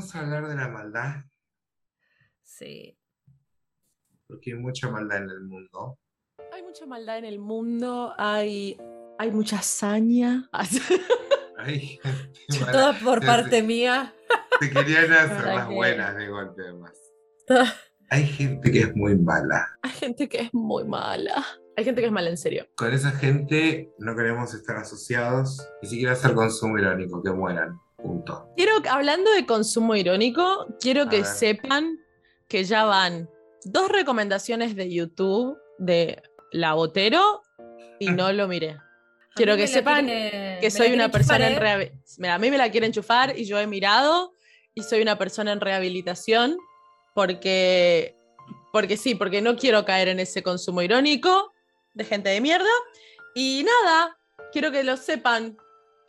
Vamos a hablar de la maldad, Sí. porque hay mucha maldad en el mundo. Hay mucha maldad en el mundo, hay, hay mucha hazaña. Hay gente mala. Todo por Te- parte mía. Te querían hacer ¿Para las qué? buenas de golpe además. Hay gente que es muy mala. Hay gente que es muy mala. Hay gente que es mala en serio. Con esa gente no queremos estar asociados, ni siquiera hacer consumo irónico, que mueran. Punto. Quiero, hablando de consumo irónico, quiero A que ver. sepan que ya van dos recomendaciones de YouTube de La Botero y no lo miré. Quiero que sepan me que soy una persona chupar, en ¿eh? rehabilitación. A mí me la quieren chufar y yo he mirado y soy una persona en rehabilitación porque, porque sí, porque no quiero caer en ese consumo irónico de gente de mierda. Y nada, quiero que lo sepan.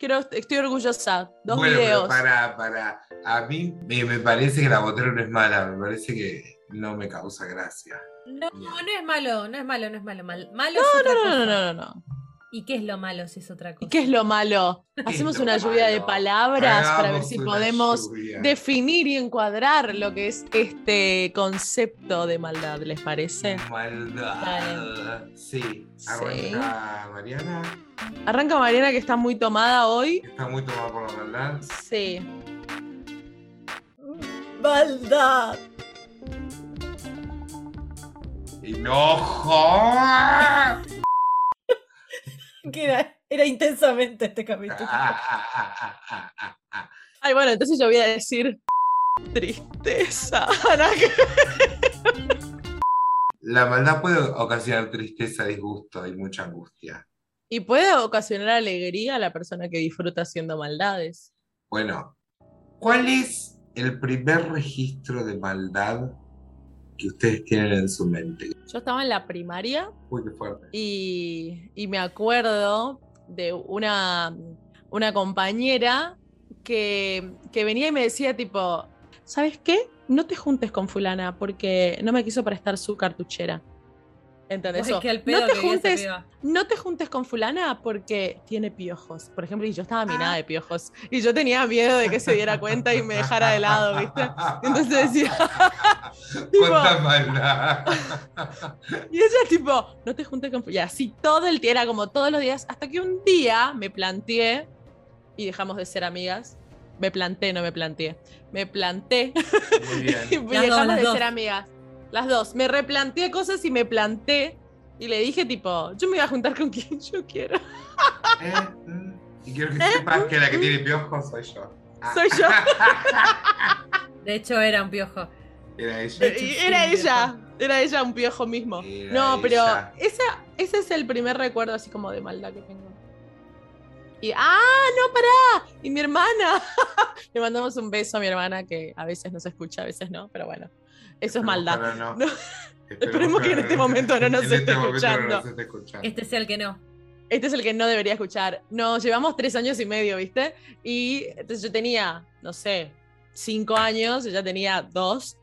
Quiero, estoy orgullosa. Dos bueno, videos. pero para, para. A mí me, me parece que la botera no es mala, me parece que no me causa gracia. No, no es malo, no es malo, no es malo. Mal- malo No, no, no, no, no. ¿Y qué es lo malo si es otra cosa? ¿Y qué es lo malo? Hacemos lo una lluvia de palabras para ver si podemos lluvia. definir y encuadrar lo que es este concepto de maldad, ¿les parece? Maldad. Sí. Arranca Mariana. Arranca Mariana que está muy tomada hoy. Está muy tomada por la maldad. Sí. ¡Maldad! ¡Enojo! Que era, era intensamente este capítulo. Ah, ah, ah, ah, ah, ah, ah. Ay, bueno, entonces yo voy a decir tristeza. La maldad puede ocasionar tristeza, disgusto y mucha angustia. y puede ocasionar alegría a la persona que disfruta haciendo maldades. Bueno, ¿cuál es el primer registro de maldad que ustedes tienen en su mente? Yo estaba en la primaria Uy, qué fuerte. y, y me acuerdo de una, una compañera que, que venía y me decía tipo, ¿sabes qué? No te juntes con fulana porque no me quiso prestar su cartuchera. No te juntes, no te juntes con fulana porque tiene piojos, por ejemplo, y yo estaba Ah. minada de piojos y yo tenía miedo de que se diera cuenta y me dejara de lado, ¿viste? Entonces decía, tipo- ¿Cuánta maldad? y ella tipo, no te juntes con fulana, y así todo el día, era como todos los días, hasta que un día me planteé y dejamos de ser amigas. Me planté, no me planteé. Me planté Muy y. Las dejamos dos, las de dos. ser amigas. Las dos. Me replanteé cosas y me planté. Y le dije, tipo, yo me iba a juntar con quien yo quiera. Eh, mm, Y quiero que sepas que la que tiene piojos soy yo. Ah. Soy yo. De hecho, era un piojo. Era ella. Hecho, sí, era ella. Era ella un piojo mismo. Era no, pero esa, ese es el primer recuerdo así como de maldad que tengo. Y, ah, no, pará. Y mi hermana. Le mandamos un beso a mi hermana que a veces nos escucha, a veces no, pero bueno. Eso es maldad. no. No. Esperemos Esperemos que en este momento no nos en esté este no nos esté escuchando. Este sea el que no. Este es el que no debería escuchar. Nos llevamos tres años y medio, ¿viste? Y entonces yo tenía, no sé, cinco años, ella tenía dos.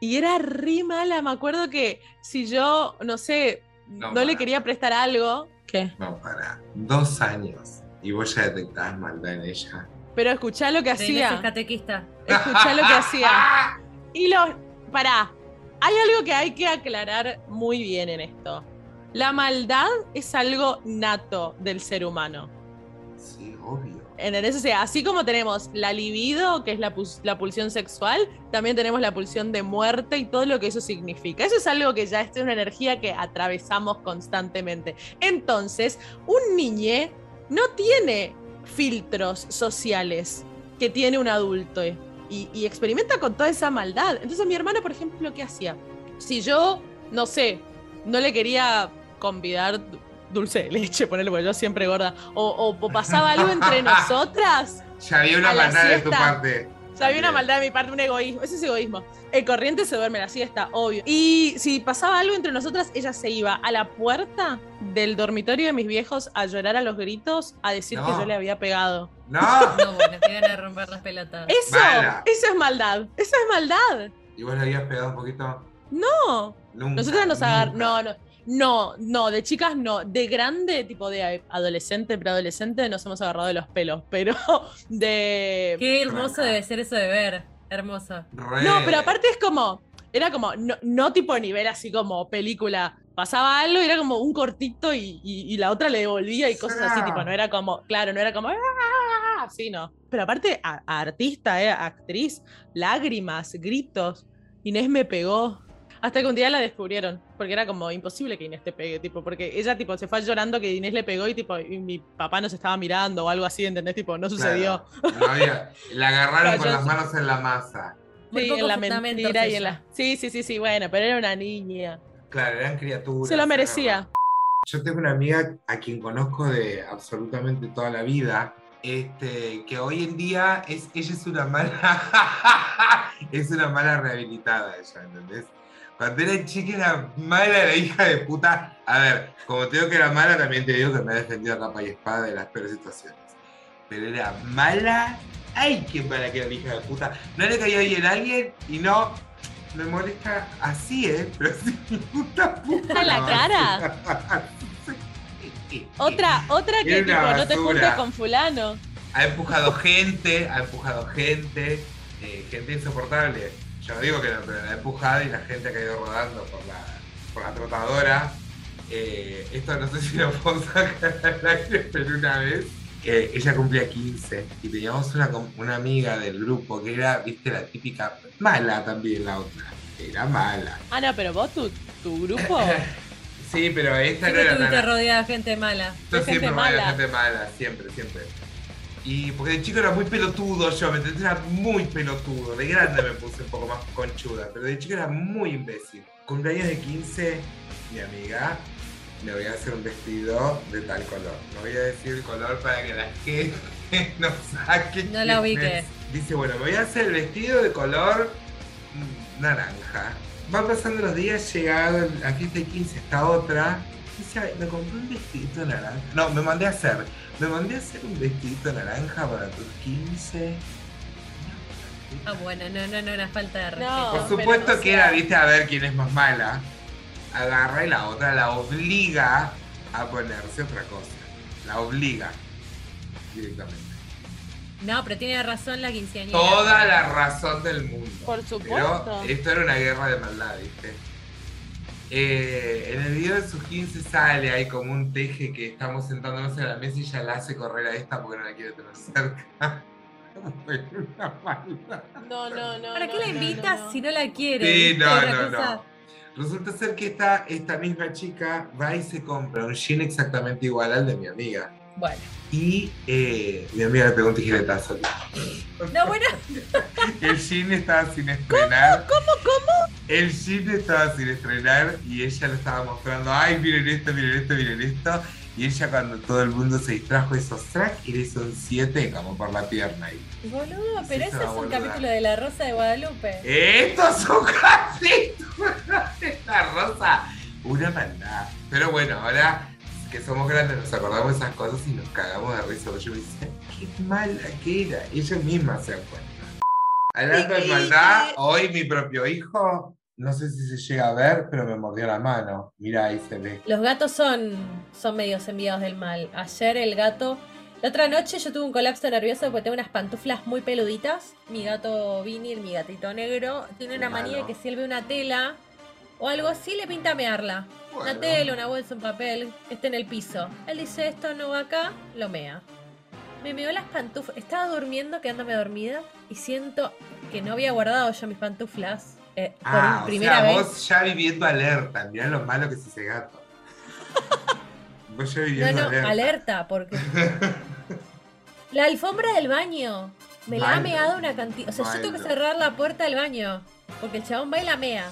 Y era re mala. Me acuerdo que si yo, no sé, No, no, le quería prestar algo. ¿Qué? No, para. Dos años. Y vos ya detectabas maldad en ella. Pero escuchá lo que es hacía. catequista. Escuchá lo que hacía. Y lo. Pará. Hay algo que hay que aclarar muy bien en esto. La maldad es algo nato del ser humano. Sí, obvio. ¿Entendés? O sea, así como tenemos la libido, que es la, la pulsión sexual, también tenemos la pulsión de muerte y todo lo que eso significa. Eso es algo que ya es una energía que atravesamos constantemente. Entonces, un niñe no tiene filtros sociales que tiene un adulto y, y experimenta con toda esa maldad. Entonces, mi hermana, por ejemplo, ¿qué hacía? Si yo, no sé, no le quería convidar du- dulce de leche, ponerle, porque yo siempre gorda, o, o- o pasaba algo entre nosotras, Ya había una maldad de tu parte. ya había una maldad de mi parte, un egoísmo, ese es egoísmo. El corriente se duerme la siesta, obvio. Y si pasaba algo entre nosotras, ella se iba a la puerta del dormitorio de mis viejos a llorar a los gritos, a decir que yo le había pegado. No. No, bueno, te a romper las pelotas. Eso, Mala. eso es maldad, eso es maldad. ¿Y vos le habías pegado un poquito? No, Nunca. nosotras nos agarramos, no, no. No, no, de chicas no. De grande, tipo de adolescente, preadolescente, nos hemos agarrado de los pelos, pero de. Qué hermoso debe ser eso de ver. Hermoso. Re. No, pero aparte es como, era como, no, no tipo nivel así como película. Pasaba algo y era como un cortito y, y- y la otra le devolvía y cosas así, tipo, no era como, claro, no era como, "Ah", así no. Pero aparte, a- a artista, eh, actriz, lágrimas, gritos. Inés me pegó. Hasta que un día la descubrieron, porque era como imposible que Inés te pegue, tipo, porque ella tipo se fue llorando que Inés le pegó y tipo, y mi papá nos estaba mirando o algo así, ¿entendés? Tipo, no sucedió. Claro, no había- la agarraron con yo las sí. manos en la masa. Muy Sí, en la mentira y en la. Sí, sí, sí, sí, bueno, pero era una niña. Claro, eran criaturas. Se lo merecía. Yo tengo una amiga a quien conozco de absolutamente toda la vida, este, que hoy en día es, ella es una mala, es una mala rehabilitada ella, ¿entendés? Cuando era chica era mala la hija de puta. A ver, como te digo que era mala, también te digo que me ha defendido a capa y espada de las peores situaciones. Pero era mala, ay, qué mala que era la hija de puta. No le caía bien a alguien y no, me molesta así, ¿eh? Pero sí, puta puta. ¿En la cara? Otra, otra que tipo, no te juntes con fulano. Ha empujado gente, ha empujado gente, eh, gente insoportable. Yo no digo que no, pero la ha empujado y la gente ha caído rodando por la, por la trotadora. Eh, esto no sé si lo puedo sacar al aire, pero una vez eh, ella cumplía 15 y teníamos una, una amiga del grupo que era, viste, la típica mala también la otra. Era mala. Ah, no, pero vos, tu, tu grupo. Sí, pero esta no Siempre era estuviste rodeada de gente mala. Yo de siempre me voy a mala. gente mala, siempre, siempre. Y porque de chico era muy pelotudo yo, ¿me entendés? Era muy pelotudo. De grande me puse un poco más conchuda, pero de chico era muy imbécil. Cumpleaños de 15, mi amiga, me voy a hacer un vestido de tal color. No voy a decir el color para que la gente no saque. No la ubique. Dice, bueno, me voy a hacer el vestido de color mm, naranja. Van pasando los días, llegado fiesta de 15, esta otra. Dice, "Ay, me compré un vestidito naranja. No, me mandé a hacer. Me mandé a hacer un vestidito naranja para tus 15. Ah, bueno, no, no, no, una falta de respeto. No. Por supuesto no que sea- era, viste, a ver quién es más mala. Agarra y la otra la obliga a ponerse otra cosa. La obliga directamente. No, pero tiene razón la quinceañera. Toda la razón del mundo. Por supuesto. Pero esto era una guerra de maldad, ¿viste? Eh, en el video de sus 15 sale ahí como un teje que estamos sentándonos en la mesa y ella la hace correr a esta porque no la quiere tener cerca. No, no, no. ¿Para no, qué la invitas no, no. si no la quiere? Sí, no, no, no. Resulta ser que esta, esta misma chica va y se compra un jean exactamente igual al de mi amiga. Bueno. Y eh, mi amiga le pegó un tijeretazo. No, bueno, El jean estaba sin estrenar. ¿Cómo, cómo, El jean estaba sin estrenar y ella lo estaba mostrando. Ay, miren esto, miren esto, miren esto. Y ella cuando todo el mundo se distrajo hizo track y le hizo un 7 como por la pierna ahí. boludo, pero ese es un boluda. capítulo de La Rosa de Guadalupe. Esto es un casito. Esta rosa. Una maldad. Pero bueno, ahora que somos grandes nos acordamos de esas cosas y nos cagamos de risa. Yo me dice, qué mala que era. Ella misma se da cuenta. Hablando de maldad, hoy mi propio hijo, no sé si se llega a ver, pero me mordió la mano. Mira, ahí se ve. Los gatos son, son medios enviados del mal. Ayer el gato. La otra noche yo tuve un colapso nervioso porque tengo unas pantuflas muy peluditas. Mi gato Vinil, mi gatito negro, tiene una manía de que si él ve una tela o algo así, le pinta mearla. Bueno. Una tela, una bolsa, un papel, que esté en el piso. Él dice, esto no va acá, lo mea. Me meó las pantuflas. Estaba durmiendo, quedándome dormida, y siento que no había guardado yo mis pantuflas. eh, por Ah, o primera sea, vez. vos ya viviendo alerta. Mirá lo malo que es ese gato. Vos ya No, viviendo no, alerta. alerta, porque. La alfombra del baño. Me la ha meado una cantidad. O sea, yo tengo que cerrar la puerta del baño. Porque el chabón va y la mea.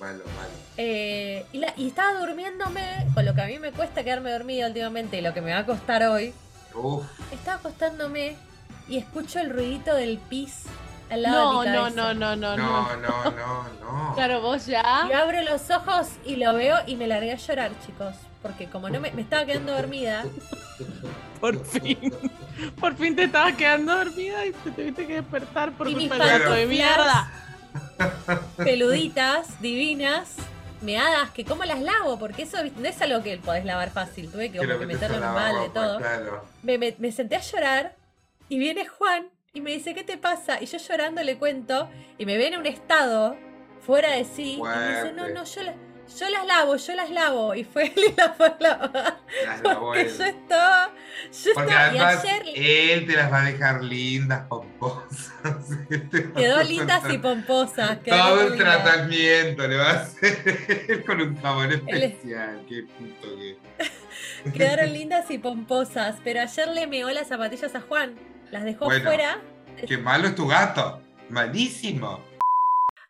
Malo, malo. Eh, y, la- y estaba durmiéndome, con lo que a mí me cuesta quedarme dormida últimamente y lo que me va a costar hoy. Uf. Estaba acostándome y escucho el ruidito del pis al lado No, de mi no, cabeza. no, no, no, No, no. no, no, no. Claro, vos ya. Y abro los ojos y lo veo y me largué a llorar, chicos. Porque como no me, me estaba quedando dormida, Por fin. Por fin te estabas quedando dormida y te tuviste que despertar por Y culpa de mierda. Peluditas, divinas, meadas, que cómo las lavo, porque eso no es algo que podés lavar fácil, tuve que, Que meterlo en un balde, lavarropa, todo. Claro. Me, me- me senté a llorar y viene Juan Y me dice, ¿qué te pasa? Y yo llorando le cuento y me ve en un estado fuera de sí. Y me dice, no, no, yo, la- yo las lavo, yo las lavo. Y fue él y las fue a lavar. Las lavó él. yo estaba. Yo Porque estaba. Y además ayer él te las va a dejar lindas, pomposas. Quedó lindas y pomposas. Todo lindas. tratamiento le va a hacer con un jabón especial. Qué puto que. Quedaron lindas y pomposas. Pero ayer le meó las zapatillas a Juan. Las dejó Bueno. fuera. Qué malo es tu gato. Malísimo.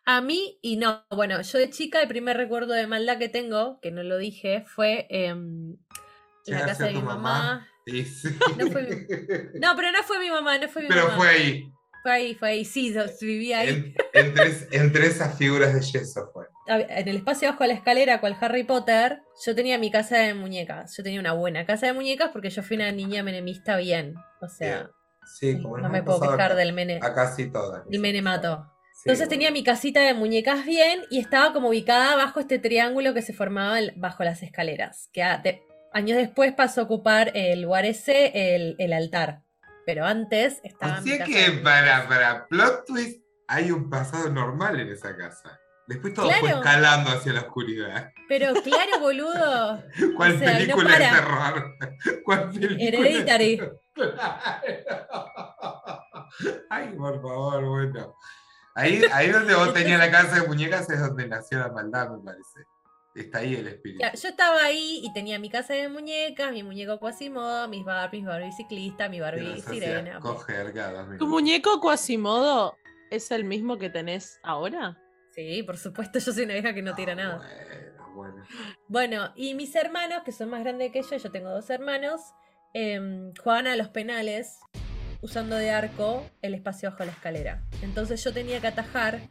A mí, y no, bueno, yo de chica el primer recuerdo de maldad que tengo, que no lo dije, fue ¿Qué la casa de mi mamá? mamá. Sí, sí. No fue No, pero no fue mi mamá, no fue mi Pero mamá. fue ahí. Fue ahí, fue ahí, sí, yo vivía ahí. En- entre, entre esas figuras de yeso fue. En el espacio bajo la escalera, cual Harry Potter, yo tenía mi casa de muñecas. Yo tenía una buena casa de muñecas porque yo fui una niña menemista bien. O sea, Bien. Sí, como no me puedo quejar acá- del mene, A casi todas. del menemato. Entonces tenía mi casita de muñecas bien y estaba como ubicada bajo este triángulo que se formaba bajo las escaleras. Que de- años después pasó a ocupar el lugar ese, el, el altar. Pero antes estaba O mi casa que para, para plot twist hay un pasado normal en esa casa. Después todo fue Claro. escalando hacia la oscuridad. Pero claro, boludo. ¿Cuál O sea, y no película de terror? ¿Cuál película? Hereditary. Claro. Ay, por favor, bueno. Ahí, ahí donde vos tenías la casa de muñecas es donde nació la maldad, me parece. Está ahí el espíritu. Ya, yo estaba ahí y tenía mi casa de muñecas, mi muñeco Quasimodo, mis Barbies, mi Barbie ciclista, mi Barbie sirena. Coger cada ¿Tu muñeco Quasimodo es el mismo que tenés ahora? Sí, por supuesto, yo soy una vieja que no tira Ah, nada. Bueno, bueno. Bueno, y mis hermanos, que son más grandes que yo, yo tengo dos hermanos, em, jugaban a los penales usando de arco el espacio bajo la escalera. Entonces yo tenía que atajar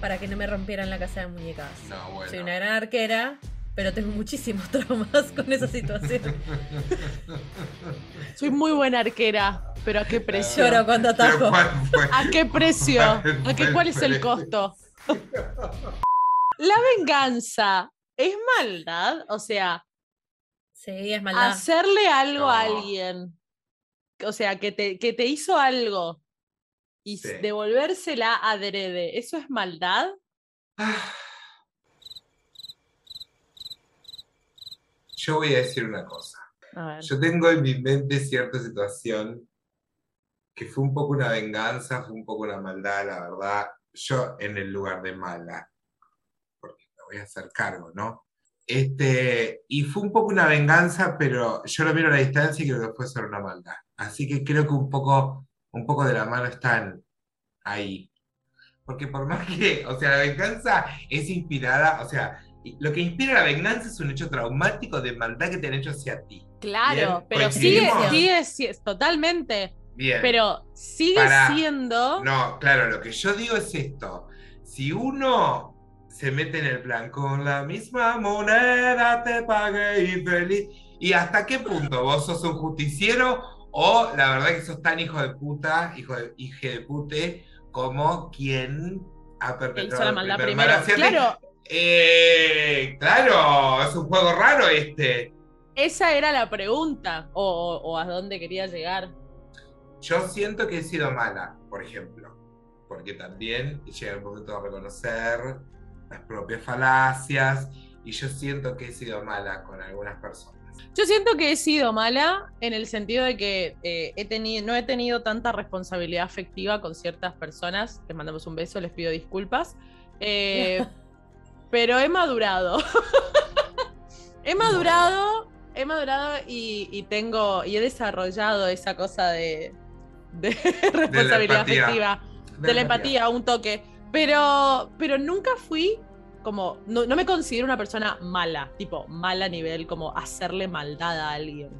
para que no me rompieran la casa de muñecas. No, bueno. Soy una gran arquera, pero tengo muchísimos traumas con esa situación. Soy muy buena arquera, pero ¿a qué precio? Lloro cuando atajo. ¿A qué precio? ¿Cuál ¿A qué, ¿Cuál es el costo? La venganza es maldad, o sea, Sí, es maldad. hacerle algo a alguien, o sea, que te, que te hizo algo y Sí. devolvérsela adrede, ¿eso es maldad? Yo voy a decir una cosa. Yo tengo en mi mente cierta situación que fue un poco una venganza, fue un poco una maldad, la verdad. Yo en el lugar de mala, porque me voy a hacer cargo, ¿no? Este, y fue un poco una venganza, pero yo lo miro a la distancia y creo que fue solo una maldad. Así que creo que un poco, un poco de la mano están ahí. Porque por más que, o sea, la venganza es inspirada, o sea, lo que inspira la venganza es un hecho traumático de maldad que te han hecho hacia ti. Claro, Bien, pero sigue, sigue, sigue- totalmente, Bien. pero sigue Para- siendo... No, claro, lo que yo digo es esto. Si uno se mete en el plan con la misma moneda te pague y feliz. ¿Y hasta qué punto vos sos un justiciero o la verdad que sos tan hijo de puta, hijo de, hije de pute, como quien ha perpetrado la maldad primer primero. Claro, Eh, claro, es un juego raro este. esa era la pregunta, o, o- o a dónde quería llegar. Yo siento que he sido mala, por ejemplo, porque también llega el momento de reconocer las propias falacias y yo siento que he sido mala con algunas personas. Yo siento que he sido mala en el sentido de que eh, he tenido, no he tenido tanta responsabilidad afectiva con ciertas personas. Les mandamos un beso, les pido disculpas. Eh, pero he madurado. he madurado, he madurado y, y tengo, y he desarrollado esa cosa de, de responsabilidad afectiva de la empatía, un toque. Pero, pero nunca fui como, no, no me considero una persona mala, tipo mala a nivel como hacerle maldad a alguien.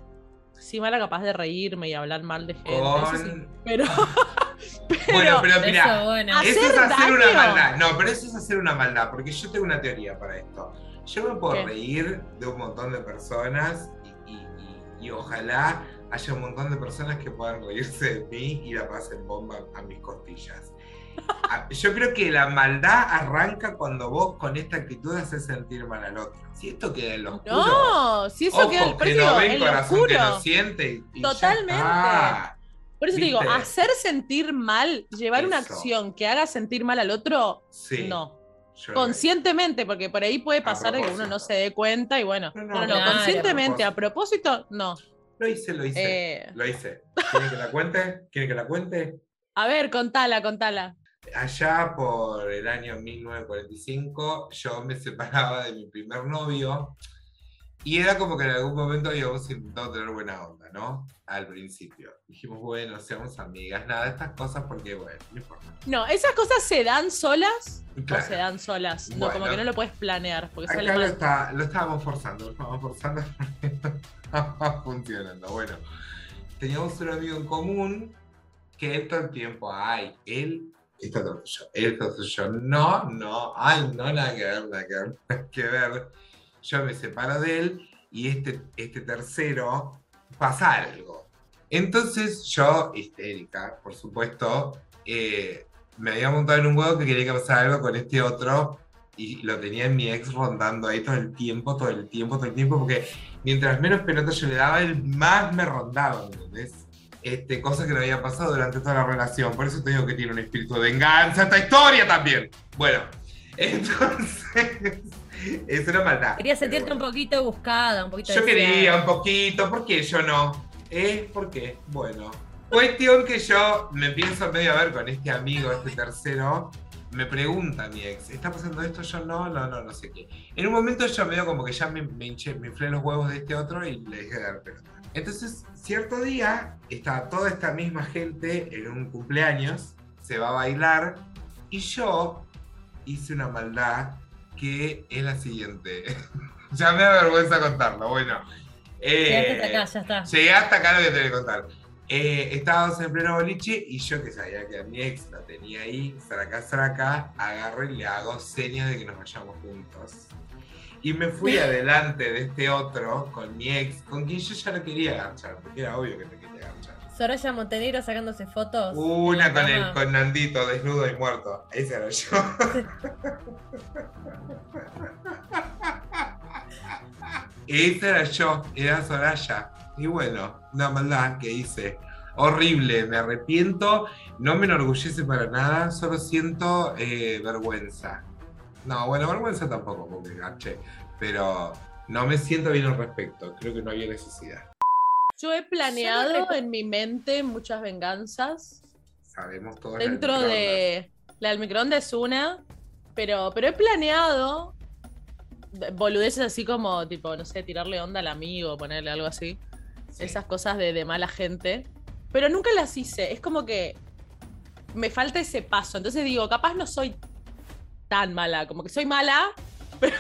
Sí, mala capaz de reírme y hablar mal de gente. sí. Pero, pero Bueno, pero mira, Eso, bueno. Hacer eso es hacer una maldad. No, pero eso es hacer una maldad, porque yo tengo una teoría para esto. Yo me puedo ¿Qué? reír de un montón de personas y, y- y- y ojalá haya un montón de personas que puedan reírse de mí y la pasen bomba a mis costillas. Ah, Yo creo que la maldad arranca cuando vos con esta actitud haces sentir mal al otro. Si esto queda en lo oscuro, no, si eso ojos queda el que precio no ven, en lo corazón que no oscuro. siente. y Totalmente. Por eso te digo, hacer sentir mal, llevar una acción que haga sentir mal al otro, Sí. no. yo- Conscientemente, porque por ahí puede pasar de que uno no se dé cuenta y bueno. No, No, no, no, no, claro, conscientemente, a a propósito, no. Lo hice, lo hice. Eh, Lo hice. ¿Quieren que la cuente? ¿Quieren que la cuente? a ver, contala, contala. Allá por el año 1945, yo me separaba de mi primer novio y era como que en algún momento habíamos intentado tener buena onda, ¿no? Al principio. Dijimos, bueno, seamos amigas, nada, estas cosas porque, bueno, no importa. No, esas cosas se dan solas Claro. o se dan solas. No, Bueno. como que no lo puedes planear, porque sale Acá lo, mal. está, lo estábamos forzando, lo estábamos forzando, no estaba funcionando. Bueno, teníamos un amigo en común que él todo el tiempo, ay, él él está todo yo. No, no, ay, no, nada que ver, nada que ver, que ver. Yo me separo de él y este, este tercero pasa algo. Entonces yo, histérica, por supuesto, eh, me había montado en un huevo que quería que pasara algo con este otro y lo tenía en mi ex rondando ahí todo el tiempo, todo el tiempo, todo el tiempo, porque mientras menos pelota yo le daba, él más me rondaba, ¿me ¿entendés? Este, cosa que no había pasado durante toda la relación. Por eso te digo que tiene un espíritu de venganza esta historia también. Bueno, entonces es una maldad. Quería sentirte bueno. un poquito buscada, un poquito Yo quería un poquito, ¿por qué yo no? ¿Eh? ¿Por qué? Bueno. Cuestión que yo me pienso medio a ver con este amigo, este tercero, me pregunta mi ex, ¿está pasando esto? Yo no, no, no, no sé qué. En un momento yo medio como que ya me, me hinché, me inflé los huevos de este otro y le dejé de dar pelota. Entonces, cierto día, está toda esta misma gente en un cumpleaños, se va a bailar, y yo hice una maldad que es la siguiente. ya me da vergüenza contarlo, bueno. Eh, hasta acá, ya está. Llegué hasta acá lo que te voy a contar. Eh, estábamos en pleno boliche y yo que sabía que a mi ex la tenía ahí, saraca, saraca, agarro y le hago señas de que nos vayamos juntos. Y me fui adelante de este otro con mi ex, con quien yo ya no quería agarchar, porque era obvio que te quería agarchar. Soraya Montenegro sacándose fotos. Una con el con Nandito, desnudo y muerto. Ese era yo. Ese era yo, era Soraya. Y bueno, una maldad que hice. Horrible, me arrepiento, no me enorgullece para nada, solo siento eh, vergüenza. No, bueno, vergüenza tampoco, porque gaché, pero no me siento bien al respecto, creo que no había necesidad. Yo he planeado en mi mente muchas venganzas. Sabemos del Dentro de. La del microondas es una. Pero, pero he planeado boludeces así como, tipo, no sé, tirarle onda al amigo, ponerle algo así. Sí. Esas cosas de, de mala gente. Pero nunca las hice. Es como que me falta ese paso. Entonces digo, capaz no soy tan mala. Como que soy mala, pero.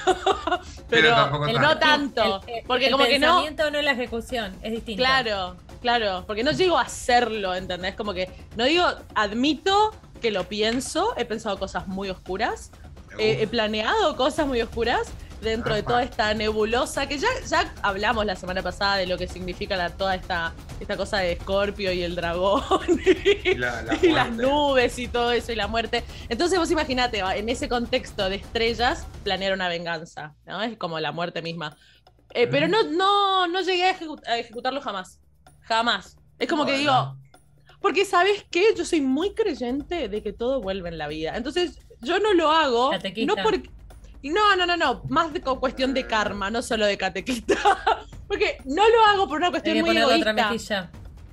Pero, tampoco no tanto. El- el- porque el como que no. pensamiento no es la ejecución, es distinto. Claro, claro, porque no llego a hacerlo, ¿entendés? Como que no digo, admito que lo pienso, he pensado cosas muy oscuras, he, planeado cosas muy oscuras dentro de toda esta nebulosa que ya, ya hablamos la semana pasada de lo que significa la- toda esta, esta cosa de Escorpio y el dragón y, la- la y las nubes y todo eso y la muerte. Entonces vos imaginate, en ese contexto de estrellas, planear una venganza, ¿no? Es como la muerte misma. Eh, pero no, no, no llegué a, ejecu- a ejecutarlo jamás. Jamás. Es como que digo, porque ¿sabes qué? Yo soy muy creyente de que todo vuelve en la vida. Entonces, yo no lo hago. No porque. No, no, no, no. Más de cuestión de karma, no solo de catequista. porque no lo hago por una cuestión muy egoísta. mejilla.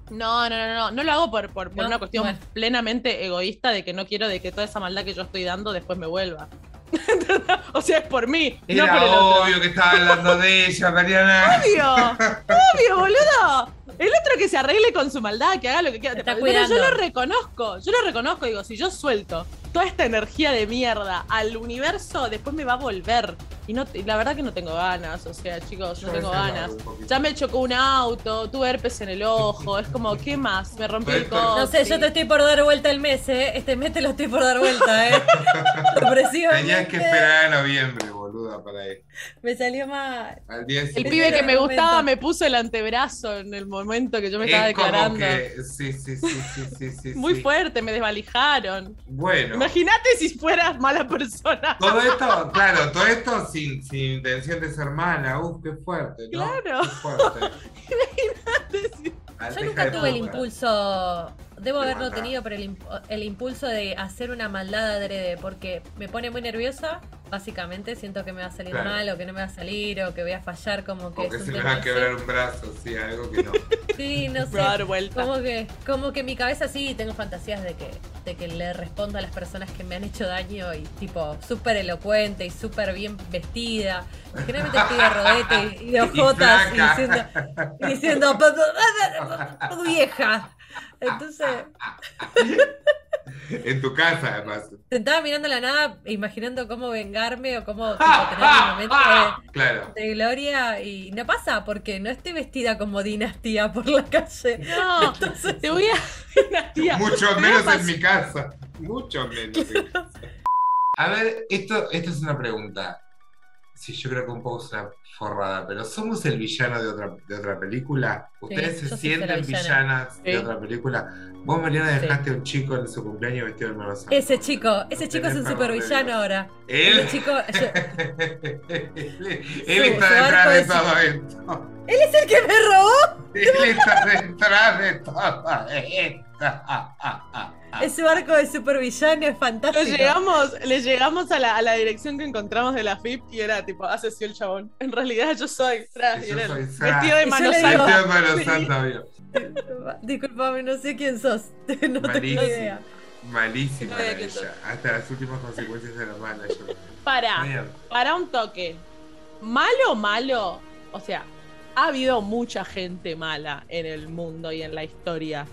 No, no, no, no. No lo hago por, por, por No, una cuestión bueno. plenamente egoísta de que no quiero de que toda esa maldad que yo estoy dando después me vuelva. o sea, es por mí, Era no por el otro. obvio que estaba hablando de ella, Mariana. Obvio, obvio, boludo. El otro que se arregle con su maldad, que haga lo que quiera. Pero yo lo reconozco, yo lo reconozco, digo, si yo suelto toda esta energía de mierda al universo, después me va a volver. Y, no, y la verdad que no tengo ganas, o sea, chicos, no tengo ganas. Ya me chocó un auto, tuve herpes en el ojo, es como, ¿qué más? Me rompí el codo. No sé, yo te estoy por dar vuelta el mes, ¿eh? Este mes te lo estoy por dar vuelta, ¿eh? Tenías que esperar a noviembre, boluda, para ir. Me salió. Al día El pibe que me Momento. gustaba me puso el antebrazo en el momento que yo me estaba Es declarando. que- sí, sí, sí, sí, sí, sí, Muy sí. fuerte, me desvalijaron. Bueno. Imagínate si fueras mala persona. Todo esto, claro, todo esto sin, sin intención de ser mala. Uf, qué fuerte, ¿no? Claro. Qué fuerte. Imagínate si- Yo nunca tuve el impulso, debo De haberlo matar. tenido, pero el, imp- el impulso de hacer una maldad adrede, porque me pone muy nerviosa, básicamente, siento que me va a salir Claro. mal, o que no me va a salir, o que voy a fallar, como que O que es un se me va a quebrar un brazo, sí, algo que no. Sí, no sé. Como que, como que mi cabeza sí tengo fantasías de que, de que le respondo a las personas que me han hecho daño y tipo súper elocuente y súper bien vestida. Generalmente estoy de rodete y, de ojotas y, diciendo, y diciendo "Pa- pa- pa- pa- vieja. Entonces, En tu casa, además. sentaba mirando la nada, imaginando cómo vengarme o cómo tipo, tener mi momento de, Claro. de gloria y no pasa porque no estoy vestida como dinastía por la calle. No, te voy a. Una tía, Mucho me menos en mi casa. Mucho menos. en mi casa. A ver, esto, esto es una pregunta. Sí, yo creo que un poco es una forrada, pero ¿somos el villano de otra, de otra película? ¿Ustedes se sienten villana. villanas de otra película? Vos, Mariana, Sí. dejaste a un chico en su cumpleaños vestido de hermano. Ese chico, ese chico es un supervillano ahora. Él, Ese chico, yo- él, está detrás de- todo esto. ¡Él es el que me robó! Él está detrás de todo esto. Es su arco de supervillano, es Le fantástico. llegamos, le llegamos a la, a la dirección que encontramos de la FIP y era tipo, hace así el chabón. En realidad yo soy Tras, Yo vestido de mano santa. Vestido de mano. Disculpame, no sé quién sos. No tengo Malísimo. idea. Malísima No. Hasta las últimas consecuencias de la mala. Yo... Para, para un toque. Malo, malo. O sea, ha habido mucha gente mala en el mundo y en la historia.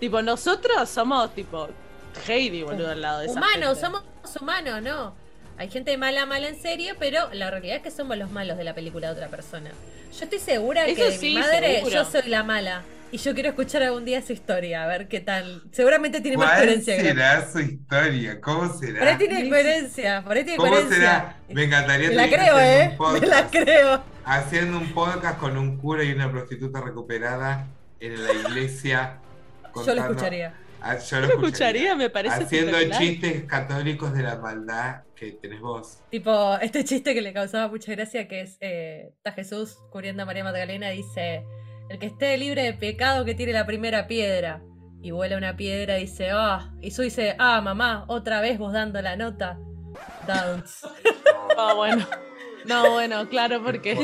Tipo, nosotros somos tipo Heidi, boludo, al lado de esa Humanos, gente. somos humanos, ¿no? Hay gente mala, mala en serio, pero la realidad es que somos los malos de la película de otra persona. Yo estoy segura Eso que de sí, mi madre seguro. yo soy la mala. Y yo quiero escuchar algún día su historia, a ver qué tal. Seguramente tiene más ¿Cuál coherencia. que- será su historia? ¿Cómo será? Por ahí tiene coherencia, por ahí tiene ¿Cómo coherencia. será? Me encantaría Me la creo, ¿eh? un Me la podcast. creo. Haciendo un podcast con un cura y una prostituta recuperada en la iglesia. Yo lo escucharía. Ah, yo Yo lo escucharía, me parece Haciendo chistes católicos de la maldad que tenés vos. Tipo, este chiste que le causaba mucha gracia, que es, eh, está Jesús cubriendo a María Magdalena, dice, el que esté libre de pecado que tire la primera piedra. Y vuela una piedra y dice, ah, y Jesús dice, ah, mamá, otra vez vos dando la nota. Downs. Ah, bueno. No, bueno, claro, porque.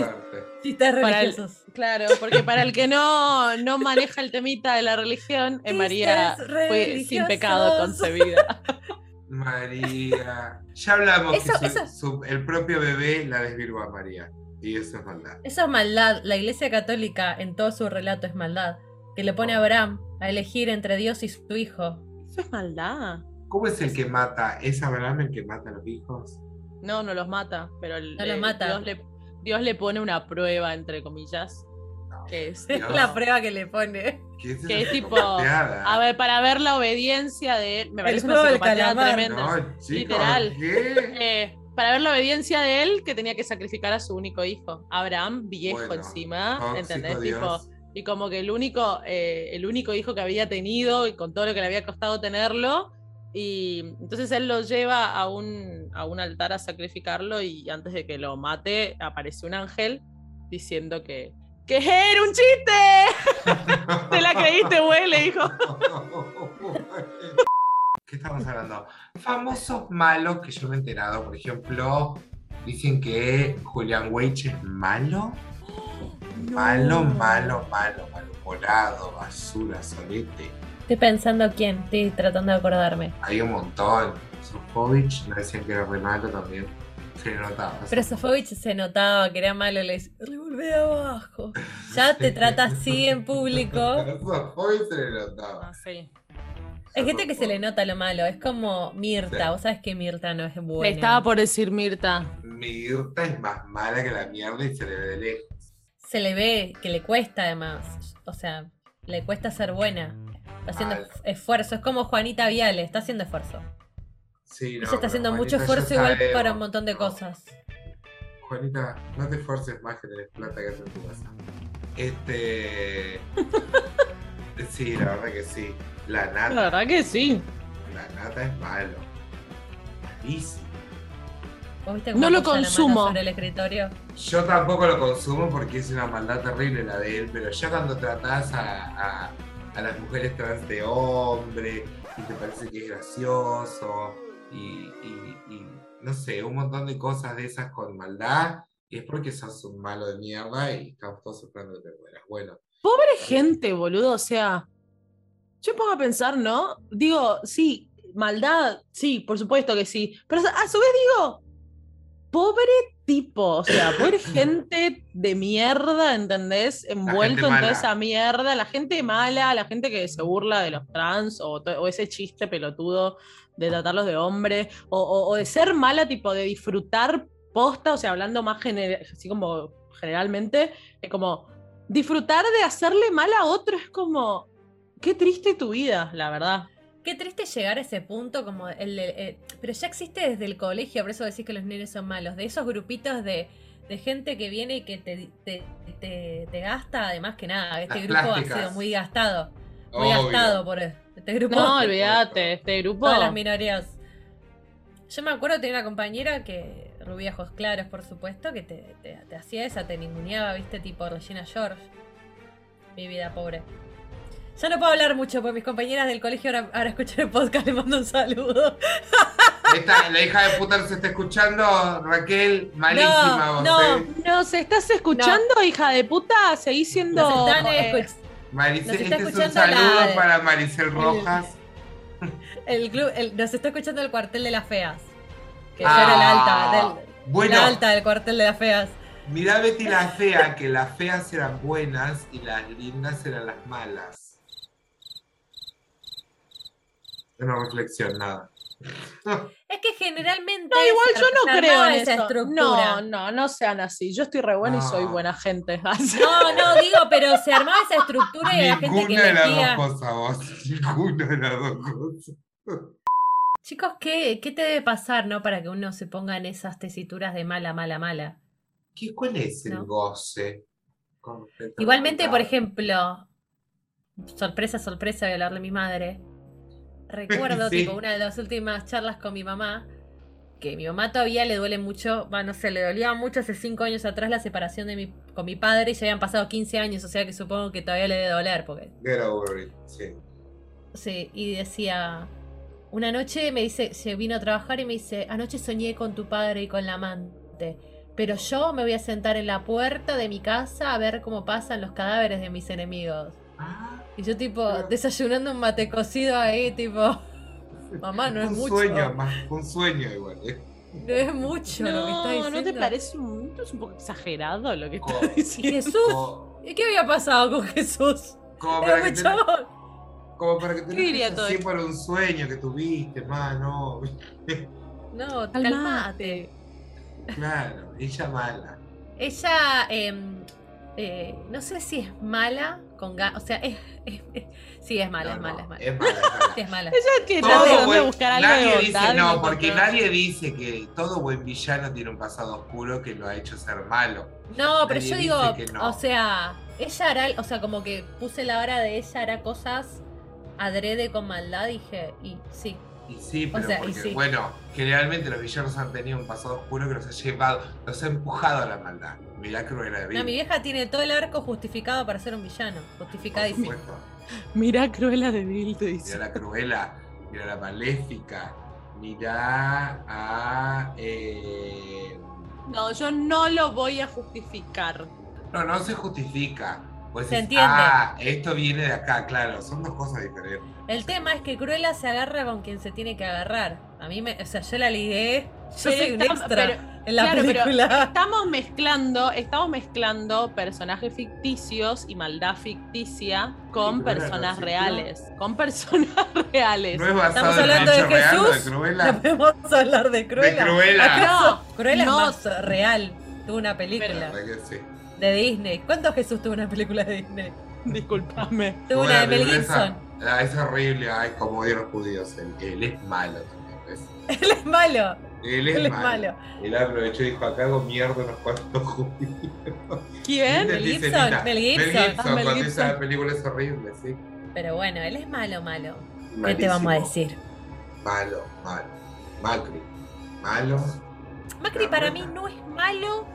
Para el-. Claro, porque para el que no, no maneja el temita de la religión, eh, María fue sin pecado concebida. María. Ya hablamos Eso- que su- eso- su- el propio bebé la desvirgó a María. Y eso es maldad. Eso es maldad. La iglesia católica en todo su relato es maldad. Que le pone a Abraham a elegir entre Dios y su hijo. Eso es maldad. ¿Cómo es el que mata? ¿Es Abraham el que mata a los hijos? No, no los mata, pero el- No los eh, mata. Dios, le, Dios le pone una prueba, entre comillas, que es, Es Dios. la prueba que le pone. ¿Qué es Que es tipo, a ver, para ver la obediencia de él, me El parece una psicopatía tremenda. No, chicos, Literal. ¿qué? Eh, para ver la obediencia de él, que tenía que sacrificar a su único hijo, Abraham, viejo Bueno, encima, tóxico ¿entendés? Dios. Tipo, y como que el único, eh, el único hijo que había tenido y con todo lo que le había costado tenerlo. Y entonces él lo lleva a un, a un altar a sacrificarlo y antes de que lo mate aparece un ángel diciendo que, que era un chiste. ¿Te la creíste, güey? Le dijo. ¿Qué estamos hablando? Famosos malos que yo me he enterado, por ejemplo, dicen que Julian Weich es malo. Malo, malo, malo, malo, volado, basura, solete. Estoy pensando quién, estoy tratando de acordarme. Hay un montón. Sofovich me decían que era re malo también. Se le notaba. Pero Sofovich se notaba que era malo, le dice, revolvé abajo. Ya te trata así en público. Sofovich se le notaba. sí. Hay gente que se le nota lo malo, es como Mirta, Sí. vos sabes que Mirta no es Le buena. estaba por decir Mirta. Mirta es más mala que la mierda y se le ve de lejos. Se le ve que le cuesta además, o sea, le cuesta ser buena. Está haciendo esfuerzo, es como Juanita Viale, está haciendo esfuerzo. Sí, no, Ella está haciendo Juanita mucho esfuerzo igual sabemos, para un montón de no. cosas. Juanita, no te esfuerces más que tenés plata que hacer en tu casa. Este. sí, la verdad que sí. La La nata, verdad que sí. la nata es malo. Malísimo. ¿Vos viste cómo No lo la consumo. sobre el escritorio? Yo tampoco lo consumo porque es una maldad terrible la de él, pero ya cuando tratás a, a- a las mujeres trans de hombre y te parece que es gracioso y, no sé, un montón de cosas de esas con maldad, y es porque sos un malo de mierda y estamos todos esperando que. Bueno, Pobre gente, boludo. O sea, yo pongo a pensar, ¿no? Digo, sí, maldad, sí, por supuesto que sí. Pero a su vez digo, pobre tipo, o sea, pobre gente de mierda, ¿entendés? Envuelto en toda esa mierda, la gente mala, la gente que se burla de los trans o, ese chiste pelotudo de tratarlos de hombre, o, o- o de ser mala, tipo de disfrutar posta, o sea, hablando más gener- así como generalmente, es como disfrutar de hacerle mal a otro es como, qué triste tu vida, la verdad. Qué triste llegar a ese punto, como el, de- eh, pero ya existe desde el colegio, por eso decís que los nenes son malos, de esos grupitos de, de gente que viene y que te, te, te- te gasta, además que nada, este Las grupo plásticas. ha sido muy gastado, muy obvio. gastado por este grupo. No, olvídate, este grupo. Todas las minorías. Yo me acuerdo tenía una compañera que, rubia ojos claros, por supuesto, que te, te- te hacía esa, te ninguneaba, viste, tipo Regina George. Mi vida pobre. Ya no puedo hablar mucho porque mis compañeras del colegio ahora, ahora escuchan el podcast, les mando un saludo. Esta- la hija de puta se está escuchando, Raquel, malísima vos, no. ¿eh? No, ¿se estás escuchando, hija de puta? Seguís siendo. Nos están eh, escuch- Maricel, Nos está este es un saludo la- para Maricel Rojas. el club, el- nos está escuchando el cuartel de las feas. Que yo Ah, era la alta, del, bueno. la alta del cuartel de las feas. Mirá Betty la fea, que las feas eran buenas y las lindas eran las malas. Una reflexión, nada. Es que generalmente. No, igual yo no creo en esa eso. estructura. No, no, no sean así. Yo estoy re buena y soy No. buena gente. No, no, digo, pero se armaba esa estructura y la gente que Ninguna de las dos cosas, vos. Ninguna de las dos cosas. Chicos, ¿qué, ¿qué te debe pasar, no? Para que uno se ponga en esas tesituras de mala, mala, mala. ¿Qué, ¿Cuál es el No. goce? Igualmente, por ejemplo, sorpresa, sorpresa, voy a hablar de mi madre. Recuerdo, Sí. tipo, una de las últimas charlas con mi mamá, que mi mamá todavía le duele mucho, va, no sé, le dolía mucho hace cinco años atrás la separación de mi, con mi padre y ya habían pasado 15 años, o sea que supongo que todavía le debe doler, porque Get over it, sí. Sí, y decía, una noche me dice, se vino a trabajar y me dice, anoche soñé con tu padre y con la amante, pero yo me voy a sentar en la puerta de mi casa a ver cómo pasan los cadáveres de mis enemigos. Ah, Y yo tipo, Pero- desayunando un mate cocido ahí, tipo, mamá, no es un mucho. sueño, más un sueño igual. ¿eh? No es mucho lo que está No, diciendo. ¿no te parece un, ¿no es un poco exagerado lo que estás Y diciendo? Jesús, ¿y qué había pasado con Jesús? como Era para que muy te, chabón. como para que te ¿Qué diría dejes todo así esto? por un sueño que tuviste, más, no. No, Calmate. calmate. Claro, ella mala. Ella, em, eh, no sé si es mala, con o sea, es, es- es- sí, es mala, No, es mala, no, es mala. es mala, es mala. Sí, es mala. Ella que Todo de buen- buscar algo nadie de dice, no, porque encontró. nadie dice que todo buen villano tiene un pasado oscuro que lo ha hecho ser malo. No, pero Nadie yo dice digo, no. o sea, ella hará, o sea, como que puse la hora de ella hará cosas adrede con maldad, dije, y sí. Y sí, pero sea, y porque, sí. bueno, generalmente los villanos han tenido un pasado oscuro que los ha llevado, los ha empujado a la maldad. Mirá Cruella de Vil, No, mi vieja tiene todo el arco justificado para ser un villano, por justificadísimo. supuesto. Mirá Cruella de Vil, te Mirá dice. la Cruella, mirá la Maléfica, mirá a... eh, No, yo no lo voy a justificar. No, no se justifica. Pues Se es, entiende. Ah, esto viene de acá, claro, son dos cosas diferentes. El tema es que Cruella se agarra con quien se tiene que agarrar. A mí me, o sea, yo la ligué, yo Pero soy un extra pero- en la claro, pero película. Estamos mezclando, estamos mezclando personajes ficticios y maldad ficticia con Cruella personas reales. Con personas reales. No es Estamos hablando de hecho real Jesús, de No Cruella. podemos hablar de Cruella. De Cruella. ¿Acaso Cruella no. es más real. Tuvo una película La verdad que sí. De Disney. ¿Cuántos Jesús tuvo una película de Disney? Disculpame. Tuvo una de Mel esa- Gibson. Ah, es horrible, ay, como odian los judíos. Él, él es malo también. Él es malo. Él es, Él es malo. malo. Él aprovechó y dijo, acá hago mierda unos cuantos judíos. ¿Quién? Mel Dice Gibson, Nita, Mel Gibson. Ah, Mel cuando Gibson. esa película es horrible, sí. Pero bueno, él es malo, malo. ¿Qué te vamos a decir? Malo, malo. Macri. Malo. Macri para mí no es malo,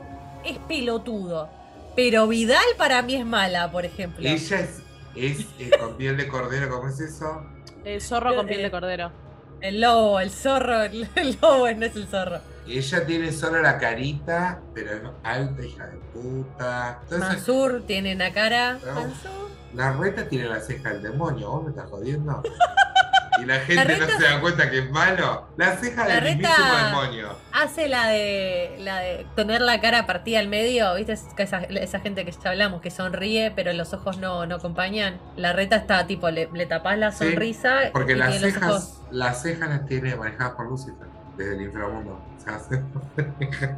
es pelotudo. Pero Vidal para mí es mala, por ejemplo. Ella es, es eh, con piel de cordero, ¿cómo es eso? El zorro con piel Eh, de cordero. El lobo, el zorro, el, el lobo no es el zorro. Ella tiene solo la carita, pero es alta hija de puta. Entonces, Mansur tiene una cara. No. Mansur. la reta tiene la ceja del demonio, ¿vos me estás jodiendo? Y la gente La no se da cuenta que es malo. La ceja La del mismísimo demonio. Hace la de la de tener la cara partida al medio, ¿viste? Esa, esa gente que ya hablamos, que sonríe, pero los ojos no, no acompañan. La reta está tipo, le, le tapás la Sí, sonrisa Porque y las cejas, ojos. las cejas las tiene manejadas por Lucifer, desde el inframundo. O sea, se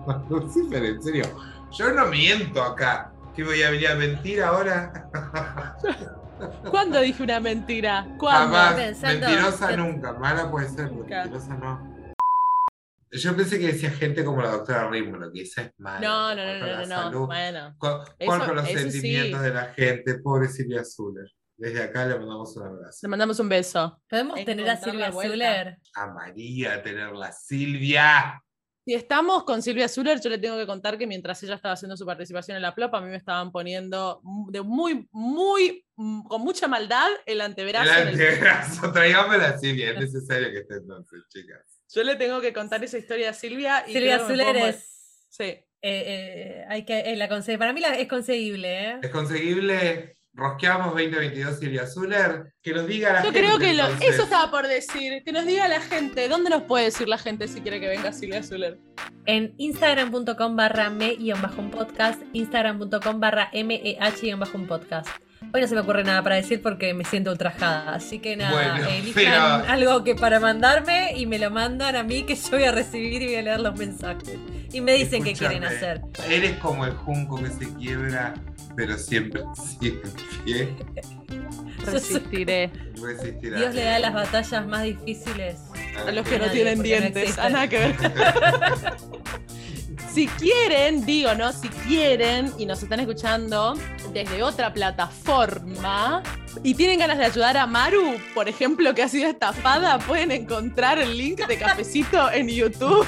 por Lucifer, en serio. Yo no miento acá. ¿Qué voy a venir a mentir ahora? ¿Cuándo dije una mentira? ¿Cuándo? Jamás. Pensando- Mentirosa nunca. Mala puede ser, pero Nunca. mentirosa no. Yo pensé que decía gente como la doctora Rímulo, que esa es mala. No, no, no, no, no, no. Bueno. Con los sí. sentimientos de la gente. Pobre Silvia Zuller. Desde acá le mandamos un abrazo. Le mandamos un beso. ¿Podemos tener a Silvia. Zuller? A María tenerla. Silvia. Si estamos con Silvia Zuller, yo le tengo que contar que mientras ella estaba haciendo su participación en la plop, a mí me estaban poniendo de muy, muy, con mucha maldad el antebrazo. El antebrazo. Traigámosla a Silvia. Es necesario que esté entonces, chicas. Yo le tengo que contar esa historia a Silvia. Y Silvia mo- es. Sí. eh, eh, hay que, eh, la conse- para mí la- es conseguible, ¿eh? Es conseguible. Rosqueamos 2022 Silvia Zuller. Que nos diga la Yo gente. creo que lo- eso estaba por decir. Que nos diga la gente. ¿Dónde nos puede decir la gente si quiere que venga Silvia Zuller? En instagram.com barra me-un podcast, instagram.com barra meh-un podcast. Hoy no se me ocurre nada para decir porque me siento ultrajada. Así que nada, Bueno, elijan pero- algo que para mandarme y me lo mandan a mí que yo voy a recibir y voy a leer los mensajes. Y me dicen qué quieren hacer. Eres como el junco que se quiebra, pero siempre sigue en pie. Resistiré. Resistirá. Dios le da las batallas más difíciles. A los que no tienen no dientes. Ah, nada que ver. Si quieren, digo, ¿no? Si quieren y nos están escuchando desde otra plataforma y tienen ganas de ayudar a Maru, por ejemplo, que ha sido estafada, pueden encontrar el link de cafecito en YouTube.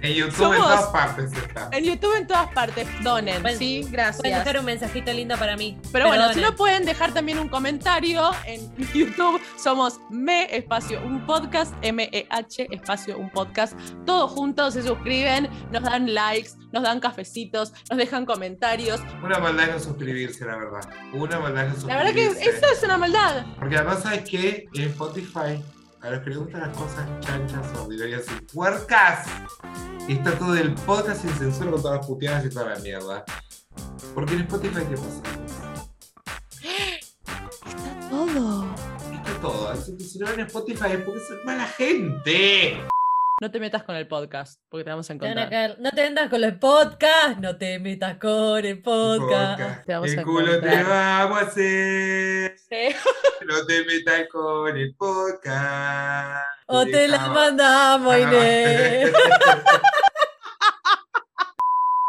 En YouTube Somos- en todas partes está. En YouTube en todas partes. Donen, Pueden- sí, Pueden gracias. dejar un mensajito lindo para mí. Pero bueno, si no pueden dejar también un comentario en YouTube, somos me espacio un podcast, M-E-H espacio un podcast. Todos juntos se suscriben, nos dan likes, nos dan cafecitos, nos dejan comentarios. Una maldad es no suscribirse, la verdad. Una maldad es La verdad que eso es una maldad. Porque además, ¿sabes qué? En Spotify, a los que les gustan las cosas chanchas, ordinarias y puercas, está todo el podcast sin censura con todas las puteadas y toda la mierda. Porque en Spotify, ¿qué pasa? Todo. Está todo. Así que si no ven Spotify es porque son mala gente. No te metas con el podcast, porque te vamos a Te van a encontrar. caer- No te metas con los podcasts, no te metas con el podcast. Te vamos el a culo te vamos a hacer. Sí. No te metas con el podcast. O te la Dejamos- mandamos, Inés.